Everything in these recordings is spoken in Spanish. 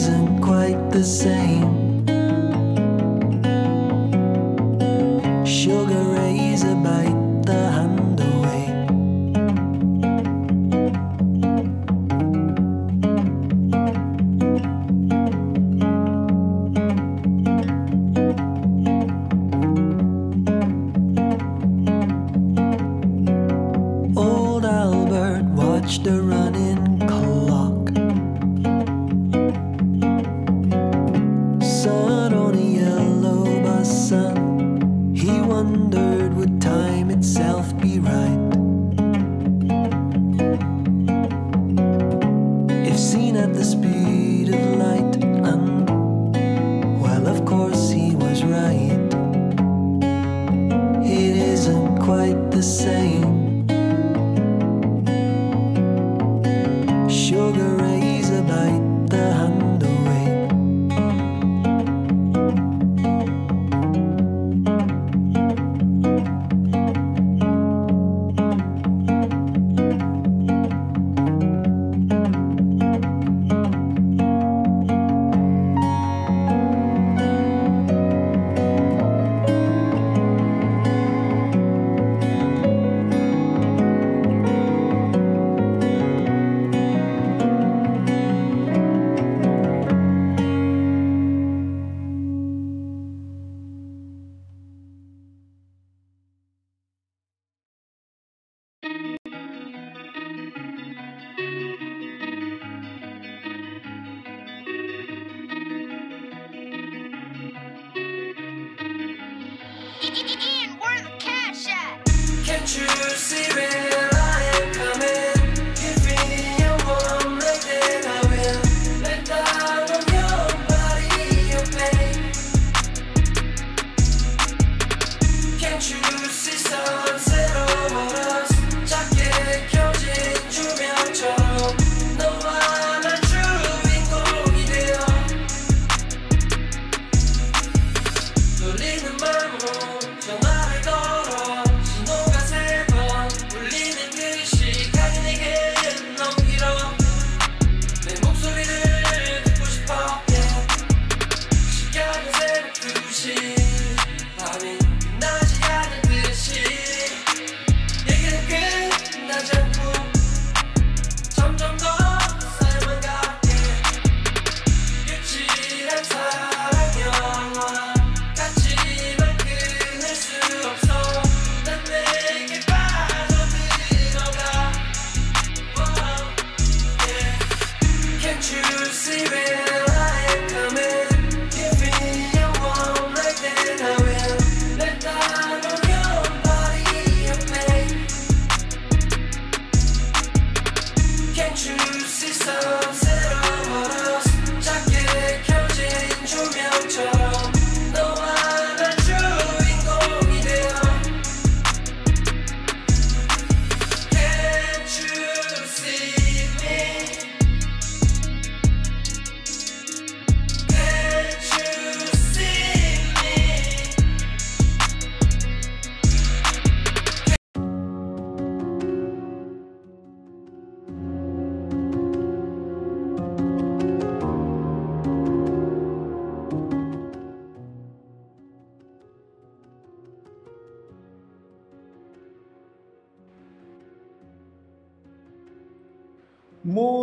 isn't quite the same.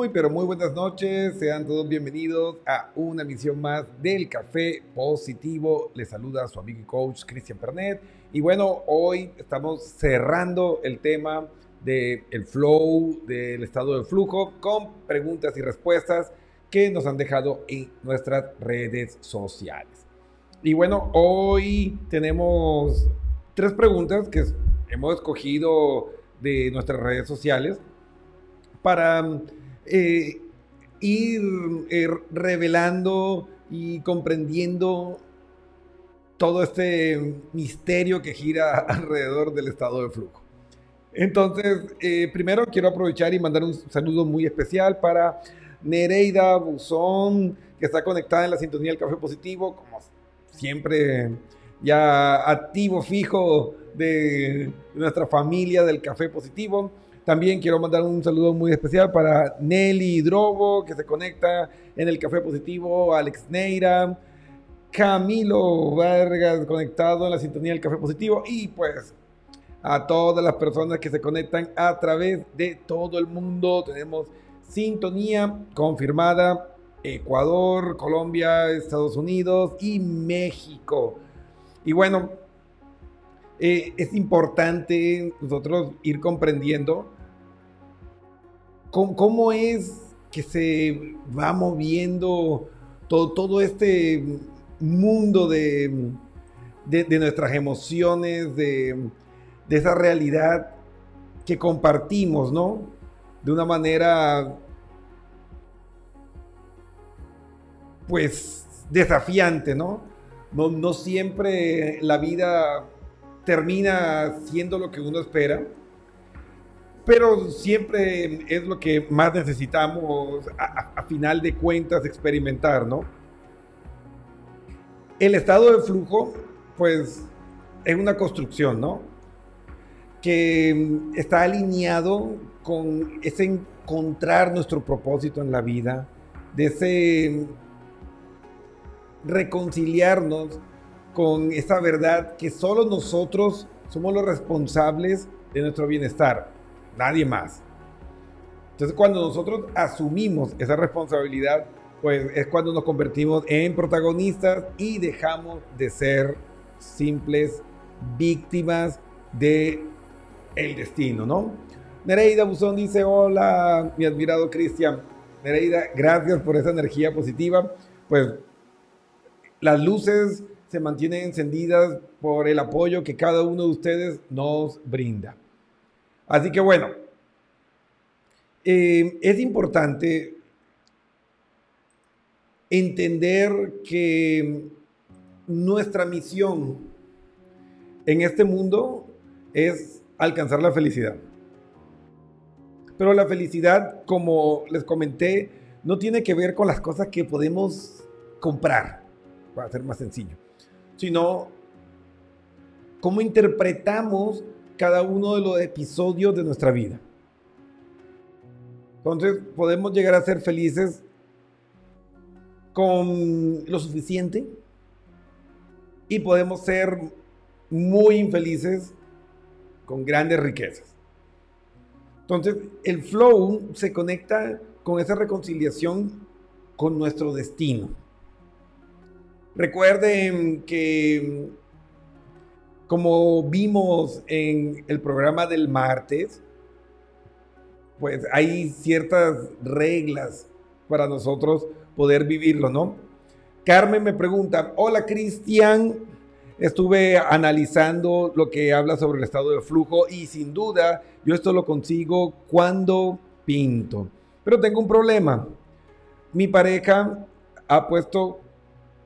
Muy, pero muy buenas noches. Sean todos bienvenidos a una misión más del Café Positivo. Les saluda a su amigo y coach Cristian Pernet. Y bueno, hoy estamos cerrando el tema del de flow, del estado de flujo, con preguntas y respuestas que nos han dejado en nuestras redes sociales. Y bueno, hoy tenemos tres preguntas que hemos escogido de nuestras redes sociales para eh, ir eh, revelando y comprendiendo todo este misterio que gira alrededor del estado de flujo. Entonces, eh, primero quiero aprovechar y mandar un saludo muy especial para Nereida Buzón, que está conectada en la sintonía del Café Positivo, como siempre ya activo, fijo de nuestra familia del Café Positivo. También quiero mandar un saludo muy especial para Nelly Drogo, que se conecta en el Café Positivo, Alex Neira, Camilo Vargas conectado en la sintonía del Café Positivo y pues a todas las personas que se conectan a través de todo el mundo. Tenemos sintonía confirmada. Ecuador, Colombia, Estados Unidos y México. Y bueno, eh, es importante nosotros ir comprendiendo cómo, es que se va moviendo todo, todo este mundo de, de, nuestras emociones, de, de esa realidad que compartimos, ¿no? De una manera, pues, desafiante. No, no siempre la vida termina siendo lo que uno espera, pero siempre es lo que más necesitamos a, final de cuentas experimentar, ¿no? El estado de flujo, pues, es una construcción, ¿no? Que está alineado con ese encontrar nuestro propósito en la vida, de ese reconciliarnos con esa verdad que solo nosotros somos los responsables de nuestro bienestar, nadie más. Entonces cuando nosotros asumimos esa responsabilidad, pues es cuando nos convertimos en protagonistas y dejamos de ser simples víctimas de el destino, ¿no? Nereida Buzón dice, hola, mi admirado Cristian. Nereida, gracias por esa energía positiva. Pues las luces se mantienen encendidas por el apoyo que cada uno de ustedes nos brinda. Así que bueno, eh, es importante entender que nuestra misión en este mundo es alcanzar la felicidad. Pero la felicidad, como les comenté, no tiene que ver con las cosas que podemos comprar, para ser más sencillo, sino cómo interpretamos cada uno de los episodios de nuestra vida. Entonces podemos llegar a ser felices con lo suficiente y podemos ser muy infelices con grandes riquezas. Entonces, el flow se conecta con esa reconciliación con nuestro destino. Recuerden que, como vimos en el programa del martes, pues hay ciertas reglas para nosotros poder vivirlo, ¿no? Carmen me pregunta, hola Cristian, estuve analizando lo que habla sobre el estado de flujo y sin duda yo esto lo consigo cuando pinto. Pero tengo un problema. Mi pareja ha puesto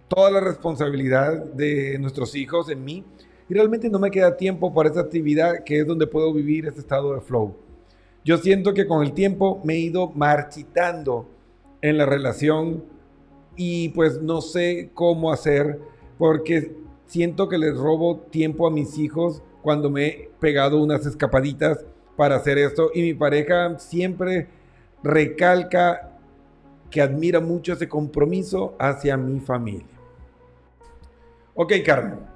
toda la responsabilidad de nuestros hijos en mí y realmente no me queda tiempo para esa actividad que es donde puedo vivir este estado de flow. Yo siento que con el tiempo me he ido marchitando en la relación y pues no sé cómo hacer porque siento que les robo tiempo a mis hijos cuando me he pegado unas escapaditas para hacer esto y mi pareja siempre recalca que admira mucho ese compromiso hacia mi familia. Ok, Carmen.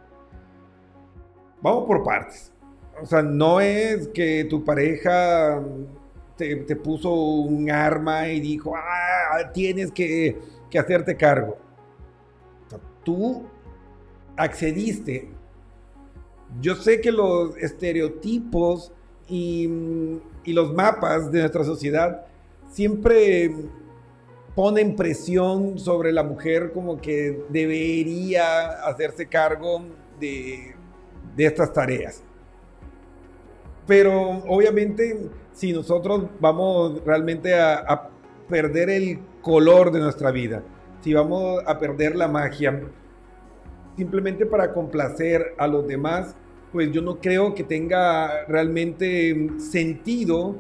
Vamos por partes. O sea, no es que tu pareja te, puso un arma y dijo, ah, tienes que, hacerte cargo. Tú accediste. Yo sé que los estereotipos y, los mapas de nuestra sociedad siempre ponen presión sobre la mujer como que debería hacerse cargo de, de estas tareas. Pero obviamente si nosotros vamos realmente a, perder el color de nuestra vida, si vamos a perder la magia, simplemente para complacer a los demás, pues yo no creo que tenga realmente sentido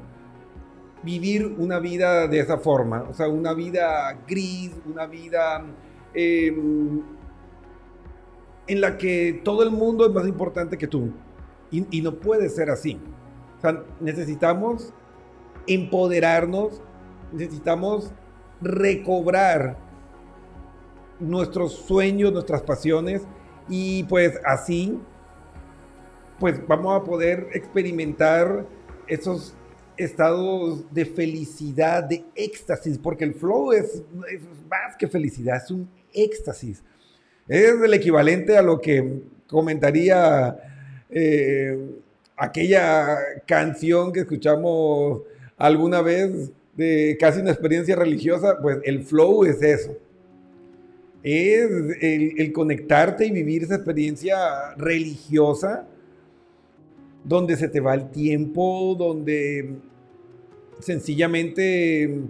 vivir una vida de esa forma, o sea, una vida gris, una vida eh, en la que todo el mundo es más importante que tú. Y, no puede ser así. Necesitamos empoderarnos, necesitamos recobrar nuestros sueños, nuestras pasiones y pues así pues vamos a poder experimentar esos estados de felicidad, de éxtasis, porque el flow es, es más que felicidad, es un éxtasis. Es el equivalente a lo que comentaría eh, aquella canción que escuchamos alguna vez de casi una experiencia religiosa, pues el flow es eso. Es el, el conectarte y vivir esa experiencia religiosa donde se te va el tiempo, donde sencillamente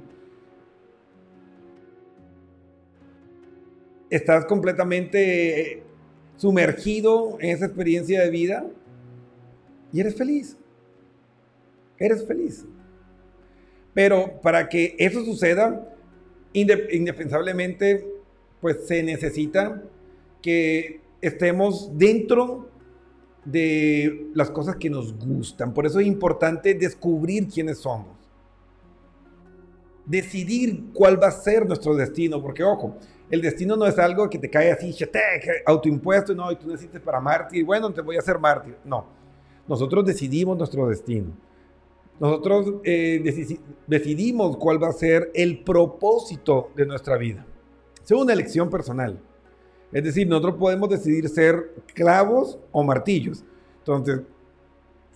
estás completamente sumergido en esa experiencia de vida y eres feliz. Eres feliz. Pero para que eso suceda, indispensablemente, pues se necesita que estemos dentro de las cosas que nos gustan. Por eso es importante descubrir quiénes somos. Decidir cuál va a ser nuestro destino, porque ojo, el destino no es algo que te cae así, autoimpuesto, no, y tú necesitas para mártir, bueno, te voy a hacer mártir. No, nosotros decidimos nuestro destino. Nosotros eh, decidimos cuál va a ser el propósito de nuestra vida. Es una elección personal. Es decir, nosotros podemos decidir ser clavos o martillos. Entonces,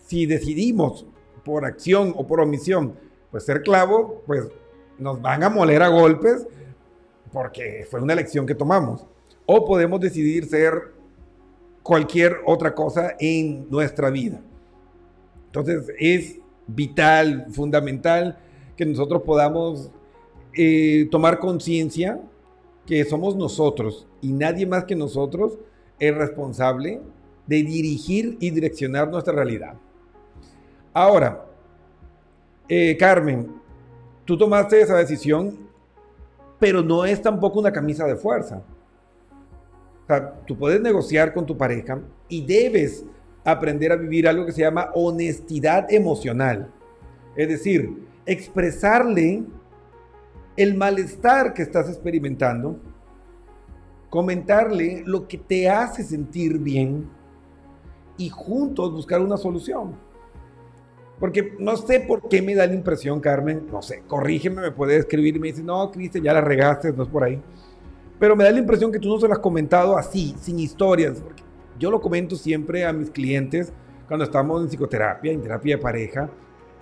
si decidimos por acción o por omisión, pues ser clavo, pues nos van a moler a golpes porque fue una elección que tomamos. O podemos decidir ser cualquier otra cosa en nuestra vida. Entonces es vital, fundamental que nosotros podamos eh, tomar conciencia que somos nosotros y nadie más que nosotros es responsable de dirigir y direccionar nuestra realidad. Ahora, eh, Carmen, tú tomaste esa decisión, pero no es tampoco una camisa de fuerza. O sea, tú puedes negociar con tu pareja y debes aprender a vivir algo que se llama honestidad emocional. Es decir, expresarle el malestar que estás experimentando, comentarle lo que te hace sentir bien y juntos buscar una solución. Porque no sé por qué me da la impresión, Carmen, no sé, corrígeme, me puede escribir y me dice, no, Cristian, ya la regaste, no es por ahí. Pero me da la impresión que tú no se lo has comentado así, sin historias. Porque yo lo comento siempre a mis clientes cuando estamos en psicoterapia, en terapia de pareja,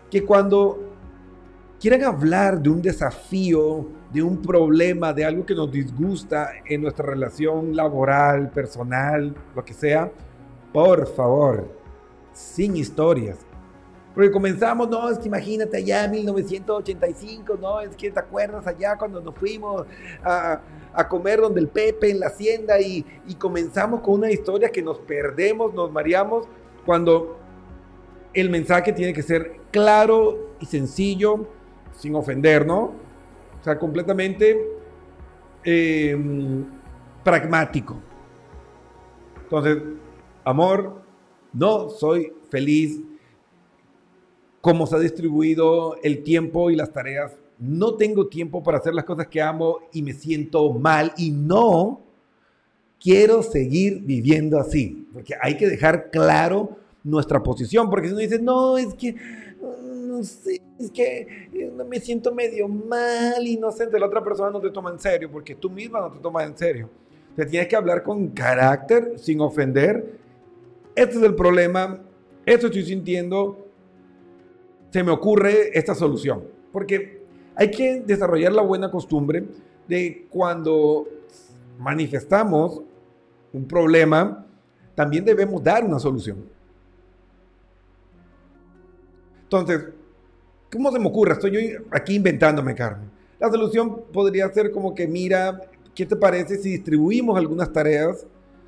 que cuando quieren hablar de un desafío, de un problema, de algo que nos disgusta en nuestra relación laboral, personal, lo que sea, por favor, sin historias. Porque comenzamos, no, es que imagínate allá en 1985, no, es que te acuerdas allá cuando nos fuimos a, a comer donde el Pepe en la hacienda y, y comenzamos con una historia que nos perdemos, nos mareamos, cuando el mensaje tiene que ser claro y sencillo, sin ofender, ¿no? O sea, completamente eh, pragmático. Entonces, amor, no soy feliz como se ha distribuido el tiempo y las tareas. No tengo tiempo para hacer las cosas que amo y me siento mal y no quiero seguir viviendo así. Porque hay que dejar claro nuestra posición, porque si uno dice, no, es que no sé, es que me siento medio mal, inocente, la otra persona no te toma en serio, porque tú misma no te tomas en serio. Te tienes que hablar con carácter, sin ofender. Este es el problema, esto estoy sintiendo, se me ocurre esta solución. Porque hay que desarrollar la buena costumbre de cuando manifestamos un problema, también debemos dar una solución. Entonces, ¿Cómo se me ocurre? Estoy aquí inventándome, Carmen. La solución podría ser como que, mira, ¿qué te parece si distribuimos algunas tareas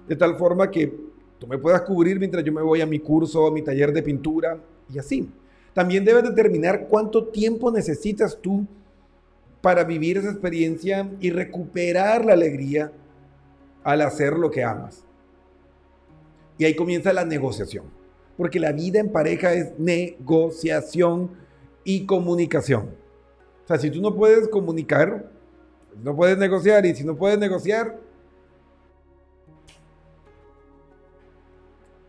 de tal forma que tú me puedas cubrir mientras yo me voy a mi curso, a mi taller de pintura y así? También debes determinar cuánto tiempo necesitas tú para vivir esa experiencia y recuperar la alegría al hacer lo que amas. Y ahí comienza la negociación, porque la vida en pareja es negociación y comunicación. O sea, si tú no puedes comunicar, no puedes negociar y si no puedes negociar,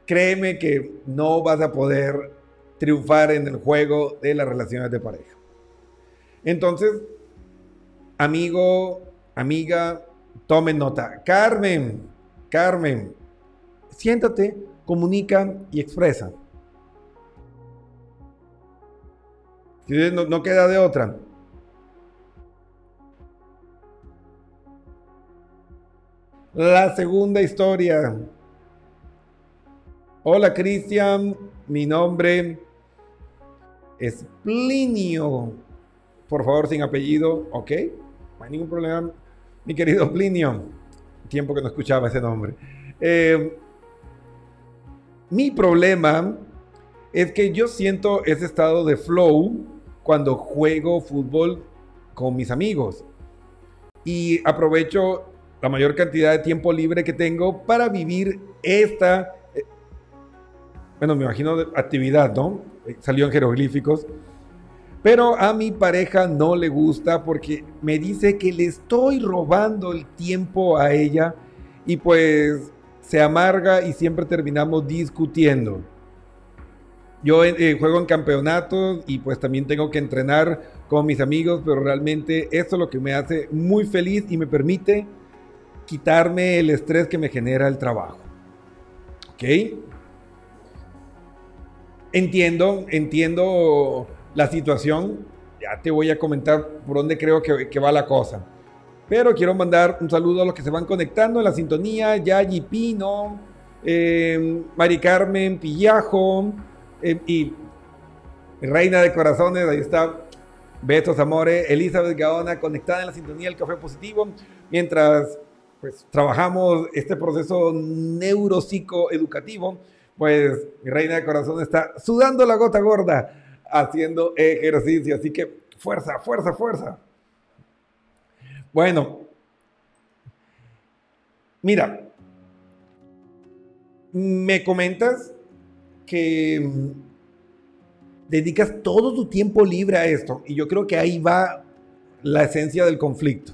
créeme que no vas a poder triunfar en el juego de las relaciones de pareja. Entonces, amigo, amiga, tomen nota. Carmen, Carmen, siéntate, comunica y expresa. No, no queda de otra. La segunda historia. Hola Cristian, mi nombre es Plinio. Por favor, sin apellido, ok. No hay ningún problema. Mi querido Plinio, tiempo que no escuchaba ese nombre. Eh, mi problema es que yo siento ese estado de flow cuando juego fútbol con mis amigos. Y aprovecho la mayor cantidad de tiempo libre que tengo para vivir esta, eh, bueno, me imagino actividad, ¿no? Eh, Salió en jeroglíficos. Pero a mi pareja no le gusta porque me dice que le estoy robando el tiempo a ella y pues se amarga y siempre terminamos discutiendo. Yo eh, juego en campeonatos y pues también tengo que entrenar con mis amigos, pero realmente esto es lo que me hace muy feliz y me permite quitarme el estrés que me genera el trabajo. ¿Ok? Entiendo, entiendo la situación. Ya te voy a comentar por dónde creo que, que va la cosa. Pero quiero mandar un saludo a los que se van conectando en la sintonía. Yayi Pino, eh, Mari Carmen Pillajo eh, y Reina de Corazones, ahí está. Besos, amores. Elizabeth Gaona conectada en la sintonía del Café Positivo. Mientras pues trabajamos este proceso neuropsicoeducativo, pues mi reina de corazón está sudando la gota gorda haciendo ejercicio. Así que fuerza, fuerza, fuerza. Bueno, mira, me comentas que mm, dedicas todo tu tiempo libre a esto y yo creo que ahí va la esencia del conflicto.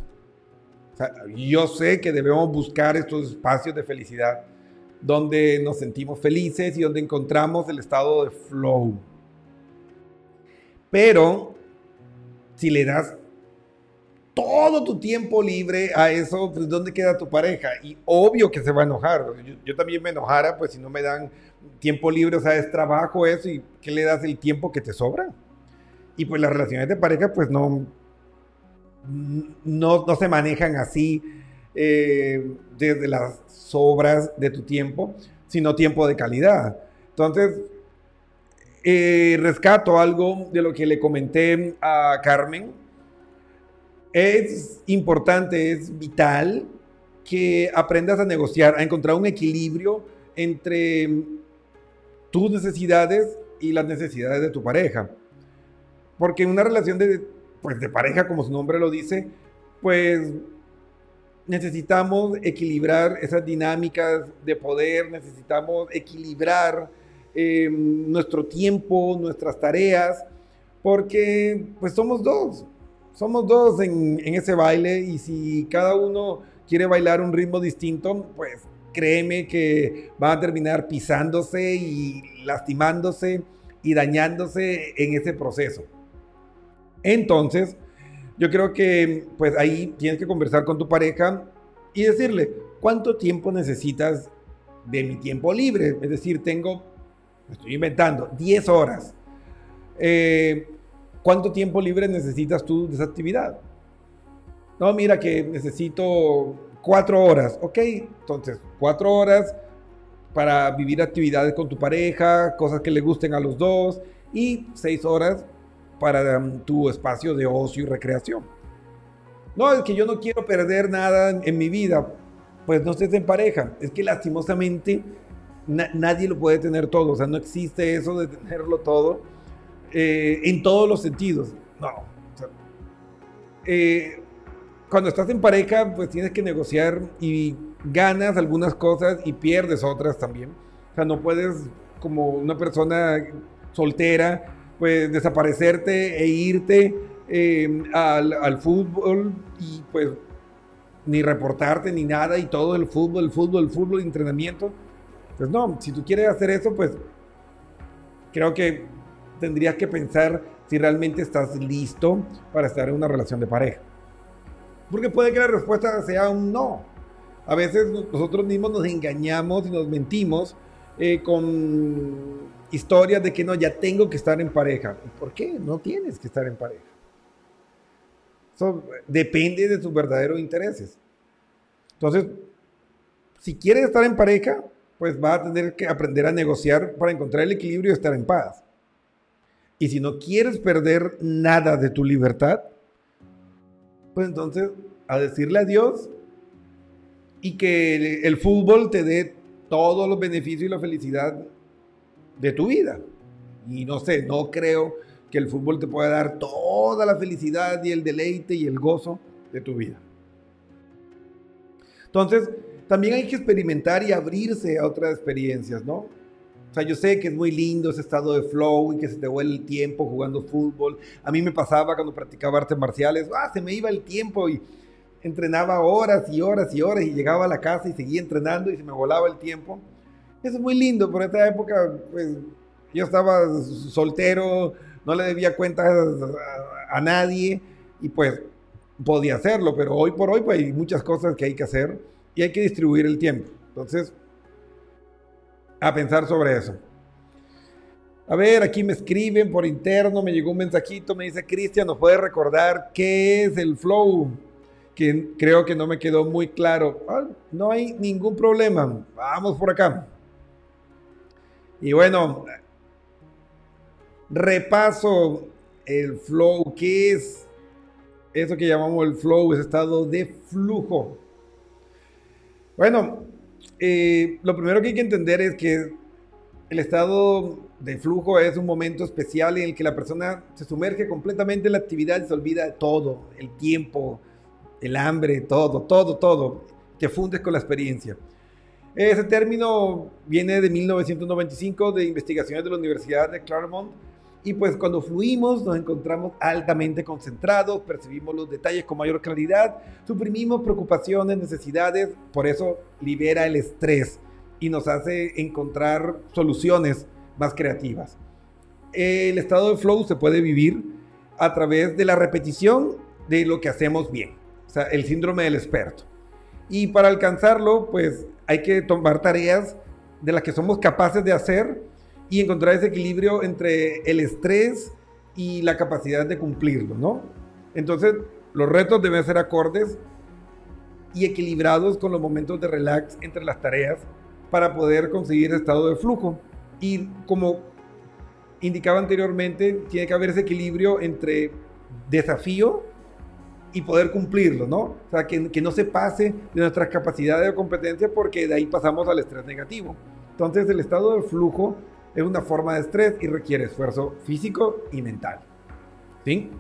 Yo sé que debemos buscar estos espacios de felicidad donde nos sentimos felices y donde encontramos el estado de flow. Pero si le das todo tu tiempo libre a eso, pues ¿dónde queda tu pareja? Y obvio que se va a enojar. Yo, yo, también me enojara, pues si no me dan tiempo libre, o sea, es trabajo eso, y ¿qué le das el tiempo que te sobra? Y pues las relaciones de pareja, pues no, no, no se manejan así eh, desde las sobras de tu tiempo, sino tiempo de calidad. Entonces, eh, rescato algo de lo que le comenté a Carmen. Es importante, es vital que aprendas a negociar, a encontrar un equilibrio entre tus necesidades y las necesidades de tu pareja. Porque en una relación de, pues, de pareja, como su nombre lo dice, pues necesitamos equilibrar esas dinámicas de poder, necesitamos equilibrar eh, nuestro tiempo, nuestras tareas, porque pues somos dos, somos dos en, en, ese baile y si cada uno quiere bailar un ritmo distinto, pues créeme que van a terminar pisándose y lastimándose y dañándose en ese proceso. Entonces, yo creo que pues ahí tienes que conversar con tu pareja y decirle, ¿cuánto tiempo necesitas de mi tiempo libre? Es decir, tengo, me estoy inventando, 10 horas. Eh, ¿Cuánto tiempo libre necesitas tú de esa actividad? No, mira que necesito 4 horas. Ok, entonces 4 horas para vivir actividades con tu pareja, cosas que le gusten a los dos y 6 horas para um, tu espacio de ocio y recreación. No, es que yo no quiero perder nada en, mi vida. Pues no estés en pareja. Es que lastimosamente na nadie lo puede tener todo. O sea, no existe eso de tenerlo todo eh, en todos los sentidos. No. Eh, cuando estás en pareja, pues tienes que negociar y ganas algunas cosas y pierdes otras también. O sea, no puedes, como una persona soltera, pues desaparecerte e irte eh, al, al fútbol y pues ni reportarte ni nada y todo el fútbol, el fútbol, el fútbol, entrenamiento. Pues no, si tú quieres hacer eso, pues creo que tendrías que pensar si realmente estás listo para estar en una relación de pareja. Porque puede que la respuesta sea un no. A veces nosotros mismos nos engañamos y nos mentimos eh, con historias de que no, ya tengo que estar en pareja. ¿Por qué? No tienes que estar en pareja. Eso depende de tus verdaderos intereses. Entonces, si quieres estar en pareja, pues vas a tener que aprender a negociar para encontrar el equilibrio y estar en paz. Y si no quieres perder nada de tu libertad, pues entonces a decirle adiós y que el, el fútbol te dé todos los beneficios y la felicidad de tu vida. Y no sé, no creo que el fútbol te pueda dar toda la felicidad y el deleite y el gozo de tu vida. Entonces, también hay que experimentar y abrirse a otras experiencias, ¿no? O sea, yo sé que es muy lindo ese estado de flow y que se te vuelve el tiempo jugando fútbol. A mí me pasaba cuando practicaba artes marciales, ah, se me iba el tiempo y entrenaba horas y horas y horas y llegaba a la casa y seguía entrenando y se me volaba el tiempo. Es muy lindo, por esta época, pues yo estaba soltero, no le debía cuentas a, a nadie y pues podía hacerlo, pero hoy por hoy pues hay muchas cosas que hay que hacer y hay que distribuir el tiempo. Entonces, a pensar sobre eso. A ver, aquí me escriben por interno, me llegó un mensajito, me dice Cristian, ¿nos puede recordar qué es el flow? Que creo que no me quedó muy claro. Ah, no hay ningún problema, vamos por acá. Y bueno, repaso el flow, ¿qué es eso que llamamos el flow? Es estado de flujo. Bueno, eh, lo primero que hay que entender es que el estado de flujo es un momento especial en el que la persona se sumerge completamente en la actividad y se olvida todo, el tiempo, el hambre, todo, todo, todo. Te fundes con la experiencia. Ese término viene de 1995 de investigaciones de la Universidad de Claremont y pues cuando fluimos nos encontramos altamente concentrados, percibimos los detalles con mayor claridad, suprimimos preocupaciones, necesidades, por eso libera el estrés y nos hace encontrar soluciones más creativas. El estado de flow se puede vivir a través de la repetición de lo que hacemos bien, o sea, el síndrome del experto. Y para alcanzarlo, pues hay que tomar tareas de las que somos capaces de hacer y encontrar ese equilibrio entre el estrés y la capacidad de cumplirlo, ¿no? Entonces, los retos deben ser acordes y equilibrados con los momentos de relax entre las tareas para poder conseguir estado de flujo. Y como indicaba anteriormente, tiene que haber ese equilibrio entre desafío y poder cumplirlo, ¿no? O sea, que, que no se pase de nuestras capacidades o competencias porque de ahí pasamos al estrés negativo. Entonces, el estado de flujo es una forma de estrés y requiere esfuerzo físico y mental. ¿Sí?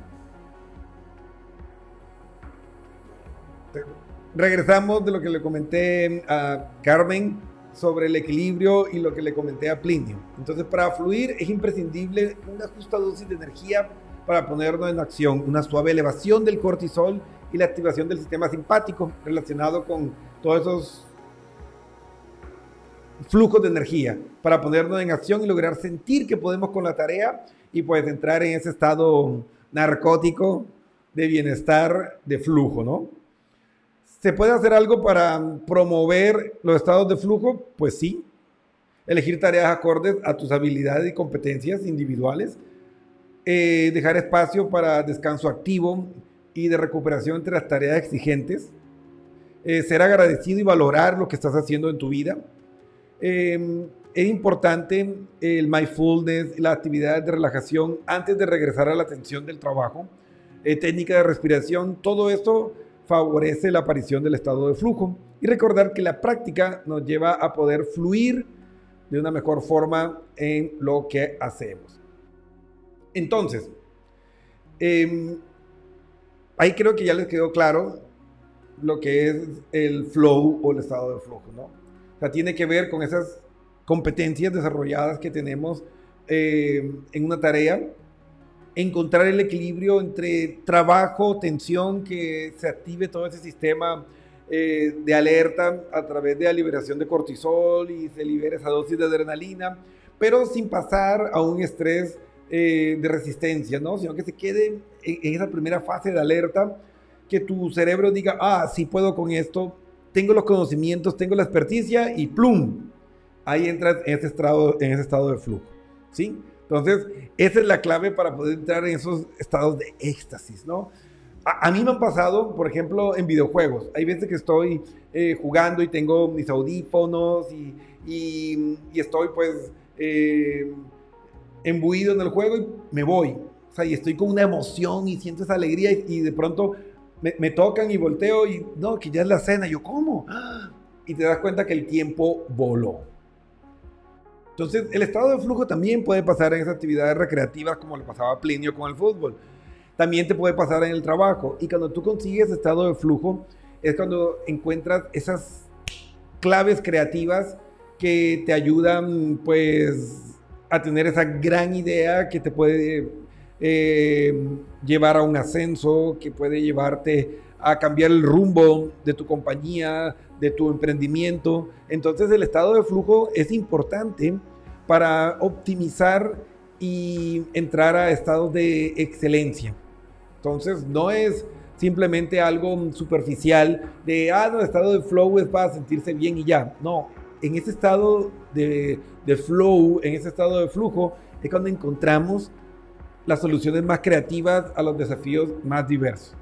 Regresamos de lo que le comenté a Carmen sobre el equilibrio y lo que le comenté a Plinio. Entonces, para fluir es imprescindible una justa dosis de energía para ponernos en acción, una suave elevación del cortisol y la activación del sistema simpático relacionado con todos esos flujos de energía para ponernos en acción y lograr sentir que podemos con la tarea y pues entrar en ese estado narcótico de bienestar, de flujo, ¿no? ¿Se puede hacer algo para promover los estados de flujo? Pues sí. Elegir tareas acordes a tus habilidades y competencias individuales. Eh, dejar espacio para descanso activo y de recuperación entre las tareas exigentes. Eh, ser agradecido y valorar lo que estás haciendo en tu vida eh, es importante el mindfulness, la actividad de relajación antes de regresar a la atención del trabajo, eh, técnica de respiración, todo esto favorece la aparición del estado de flujo y recordar que la práctica nos lleva a poder fluir de una mejor forma en lo que hacemos. Entonces, eh, ahí creo que ya les quedó claro lo que es el flow o el estado de flujo, ¿no? O sea, tiene que ver con esas competencias desarrolladas que tenemos eh, en una tarea encontrar el equilibrio entre trabajo, tensión, que se active todo ese sistema eh, de alerta a través de la liberación de cortisol y se libere esa dosis de adrenalina, pero sin pasar a un estrés eh, de resistencia, ¿no? Sino que se quede en, esa primera fase de alerta, que tu cerebro diga, ah, sí puedo con esto, tengo los conocimientos, tengo la experticia y plum, ahí entras en ese estado, en ese estado de flujo, ¿sí? Entonces, esa es la clave para poder entrar en esos estados de éxtasis, ¿no? A, mí me han pasado, por ejemplo, en videojuegos. Hay veces que estoy eh, jugando y tengo mis audífonos y, y, y estoy pues eh, embuido en el juego y me voy. O sea, y estoy con una emoción y siento esa alegría y, de pronto me, tocan y volteo y no, que ya es la cena. Yo, ¿cómo? Y te das cuenta que el tiempo voló. Entonces, el estado de flujo también puede pasar en esas actividades recreativas como le pasaba a Plinio con el fútbol. También te puede pasar en el trabajo. Y cuando tú consigues estado de flujo, es cuando encuentras esas claves creativas que te ayudan, pues, a tener esa gran idea que te puede eh, llevar a un ascenso, que puede llevarte a cambiar el rumbo de tu compañía, de tu emprendimiento. Entonces el estado de flujo es importante para optimizar y entrar a estados de excelencia. Entonces no es simplemente algo superficial de, ah, el estado de flow es para sentirse bien y ya. No, en ese estado de, de flow, en ese estado de flujo, es cuando encontramos las soluciones más creativas a los desafíos más diversos.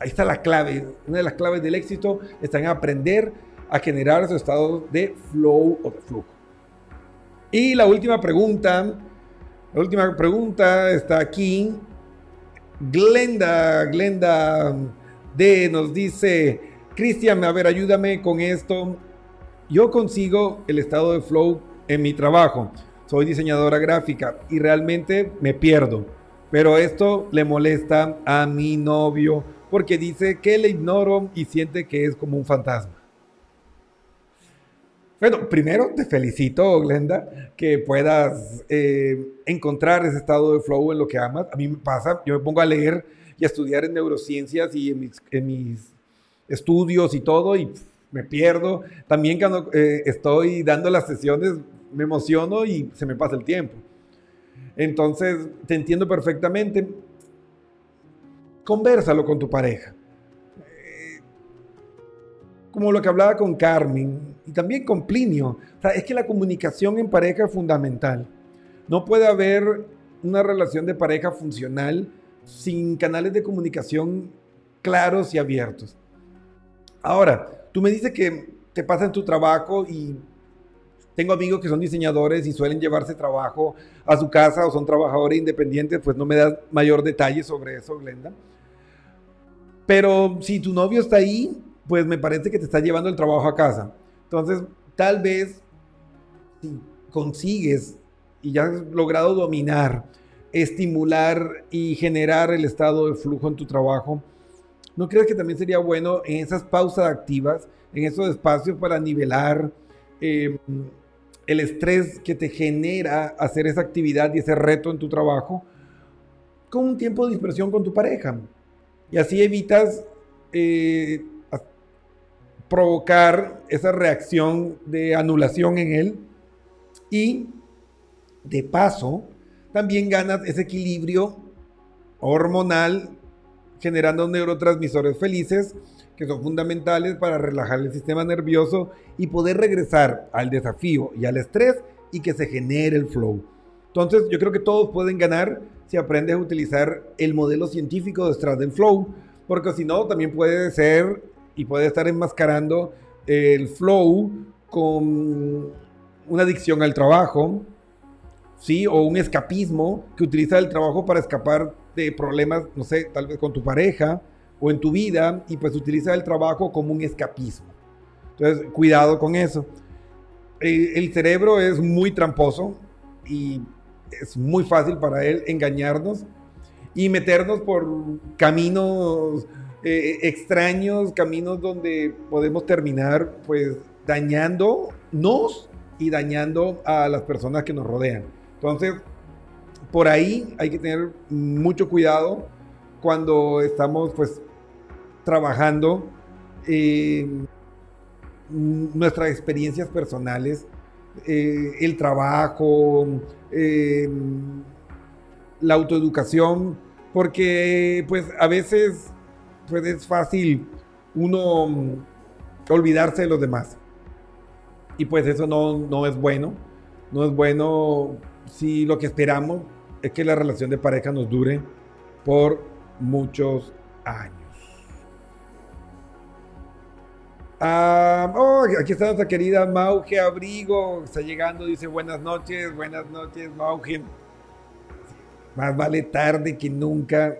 Ahí está la clave. Una de las claves del éxito está en aprender a generar esos estados de flow o de flujo. Y la última pregunta, la última pregunta está aquí. Glenda, Glenda D nos dice, Cristian, a ver, ayúdame con esto. Yo consigo el estado de flow en mi trabajo. Soy diseñadora gráfica y realmente me pierdo. Pero esto le molesta a mi novio porque dice que le ignoro y siente que es como un fantasma. Bueno, primero te felicito, Glenda, que puedas eh, encontrar ese estado de flow en lo que amas. A mí me pasa, yo me pongo a leer y a estudiar en neurociencias y en mis, en mis estudios y todo y pff, me pierdo. También cuando eh, estoy dando las sesiones me emociono y se me pasa el tiempo. Entonces, te entiendo perfectamente. Conversalo con tu pareja. Eh, como lo que hablaba con Carmen y también con Plinio. O sea, es que la comunicación en pareja es fundamental. No puede haber una relación de pareja funcional sin canales de comunicación claros y abiertos. Ahora, tú me dices que te pasa en tu trabajo y tengo amigos que son diseñadores y suelen llevarse trabajo a su casa o son trabajadores independientes, pues no me das mayor detalle sobre eso, Glenda. Pero si tu novio está ahí, pues me parece que te está llevando el trabajo a casa. Entonces, tal vez si consigues y ya has logrado dominar, estimular y generar el estado de flujo en tu trabajo, ¿no crees que también sería bueno en esas pausas activas, en esos espacios para nivelar eh, el estrés que te genera hacer esa actividad y ese reto en tu trabajo, con un tiempo de dispersión con tu pareja? Y así evitas eh, provocar esa reacción de anulación en él y de paso también ganas ese equilibrio hormonal generando neurotransmisores felices que son fundamentales para relajar el sistema nervioso y poder regresar al desafío y al estrés y que se genere el flow. Entonces yo creo que todos pueden ganar si aprendes a utilizar el modelo científico detrás del flow, porque si no también puede ser y puede estar enmascarando el flow con una adicción al trabajo, ¿sí? O un escapismo que utiliza el trabajo para escapar de problemas, no sé, tal vez con tu pareja o en tu vida y pues utiliza el trabajo como un escapismo. Entonces, cuidado con eso. El, el cerebro es muy tramposo y es muy fácil para él engañarnos y meternos por caminos eh, extraños, caminos donde podemos terminar pues dañándonos y dañando a las personas que nos rodean. Entonces, por ahí hay que tener mucho cuidado cuando estamos pues trabajando eh, nuestras experiencias personales, eh, el trabajo, eh, la autoeducación, porque pues a veces pues es fácil uno olvidarse de los demás. Y pues eso no, no es bueno. No es bueno si lo que esperamos es que la relación de pareja nos dure por muchos años. Ah, oh, aquí está nuestra querida Mauge Abrigo. Está llegando, dice buenas noches, buenas noches, Mauge. Más vale tarde que nunca.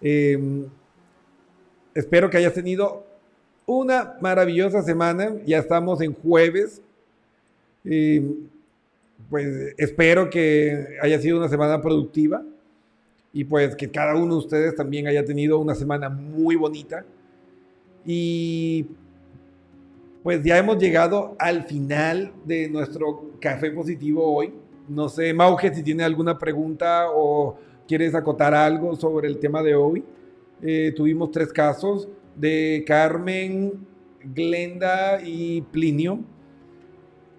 Eh, espero que hayas tenido una maravillosa semana. Ya estamos en jueves. Eh, pues espero que haya sido una semana productiva y pues que cada uno de ustedes también haya tenido una semana muy bonita. Y pues ya hemos llegado al final de nuestro café positivo hoy. No sé, Mauge, si tiene alguna pregunta o quieres acotar algo sobre el tema de hoy. Eh, tuvimos tres casos de Carmen, Glenda y Plinio,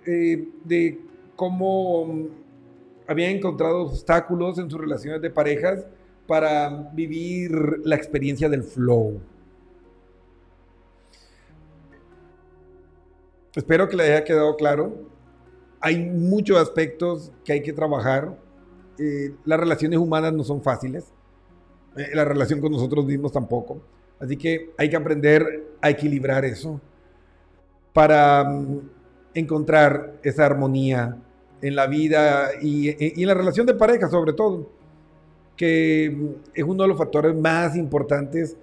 eh, de cómo habían encontrado obstáculos en sus relaciones de parejas para vivir la experiencia del flow. Espero que le haya quedado claro. Hay muchos aspectos que hay que trabajar. Eh, las relaciones humanas no son fáciles. Eh, la relación con nosotros mismos tampoco. Así que hay que aprender a equilibrar eso para mm, encontrar esa armonía en la vida y, en la relación de pareja sobre todo, que es uno de los factores más importantes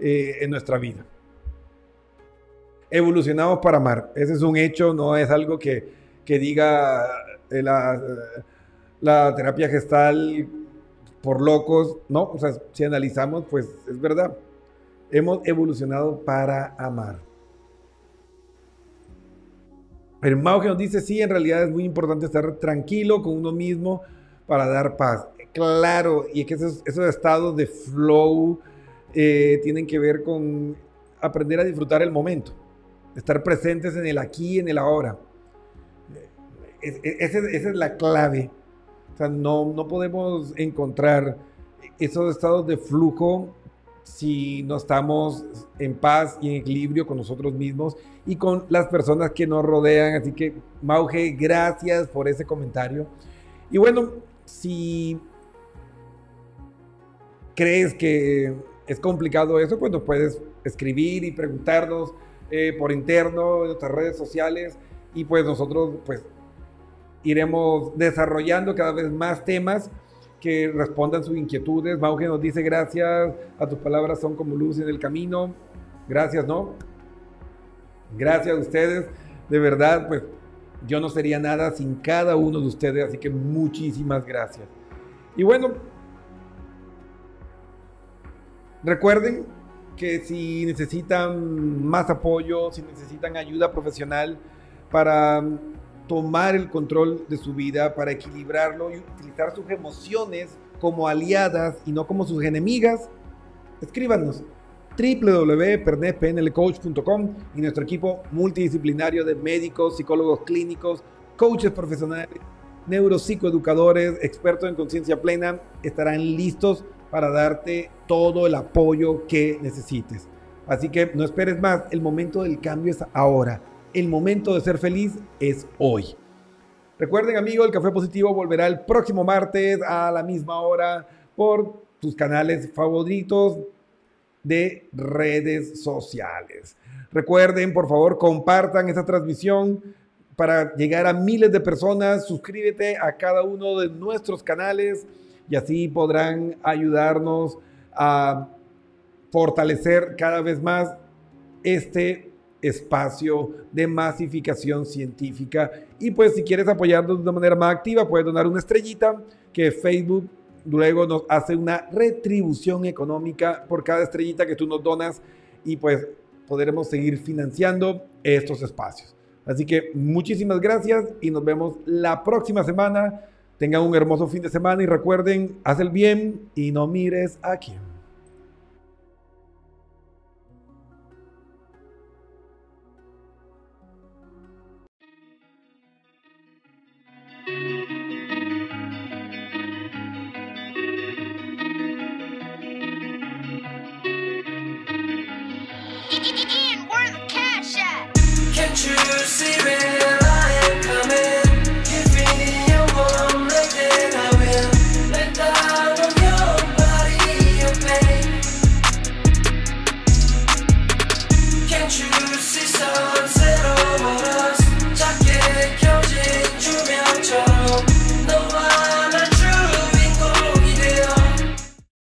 eh, en nuestra vida evolucionamos para amar. Ese es un hecho, no es algo que, que diga eh, la, la, terapia gestal por locos, no, o sea, si analizamos, pues es verdad. Hemos evolucionado para amar. Pero Mauge nos dice, sí, en realidad es muy importante estar tranquilo con uno mismo para dar paz. Claro, y es que esos, esos estados de flow eh, tienen que ver con aprender a disfrutar el momento estar presentes en el aquí en el ahora. esa es la clave. O sea, no, no podemos encontrar esos estados de flujo si no estamos en paz y en equilibrio con nosotros mismos y con las personas que nos rodean. Así que, Mauge, gracias por ese comentario. Y bueno, si crees que es complicado eso, pues puedes escribir y preguntarnos eh, por interno, en nuestras redes sociales y pues nosotros pues iremos desarrollando cada vez más temas que respondan sus inquietudes. Mauge nos dice gracias, a tus palabras son como luz en el camino. Gracias, ¿no? Gracias a ustedes. De verdad, pues yo no sería nada sin cada uno de ustedes, así que muchísimas gracias. Y bueno, recuerden que si necesitan más apoyo, si necesitan ayuda profesional para tomar el control de su vida, para equilibrarlo y utilizar sus emociones como aliadas y no como sus enemigas, escríbanos www.pernetpnlcoach.com y nuestro equipo multidisciplinario de médicos, psicólogos clínicos, coaches profesionales, neuropsicoeducadores, expertos en conciencia plena estarán listos para darte todo el apoyo que necesites. Así que no esperes más, el momento del cambio es ahora. El momento de ser feliz es hoy. Recuerden, amigos, el Café Positivo volverá el próximo martes a la misma hora por tus canales favoritos de redes sociales. Recuerden, por favor, compartan esta transmisión para llegar a miles de personas. Suscríbete a cada uno de nuestros canales y así podrán ayudarnos a fortalecer cada vez más este espacio de masificación científica. Y pues si quieres apoyarnos de una manera más activa, puedes donar una estrellita que Facebook luego nos hace una retribución económica por cada estrellita que tú nos donas y pues podremos seguir financiando estos espacios. Así que muchísimas gracias y nos vemos la próxima semana Tengan un hermoso fin de semana y recuerden, haz el bien y no mires a quién.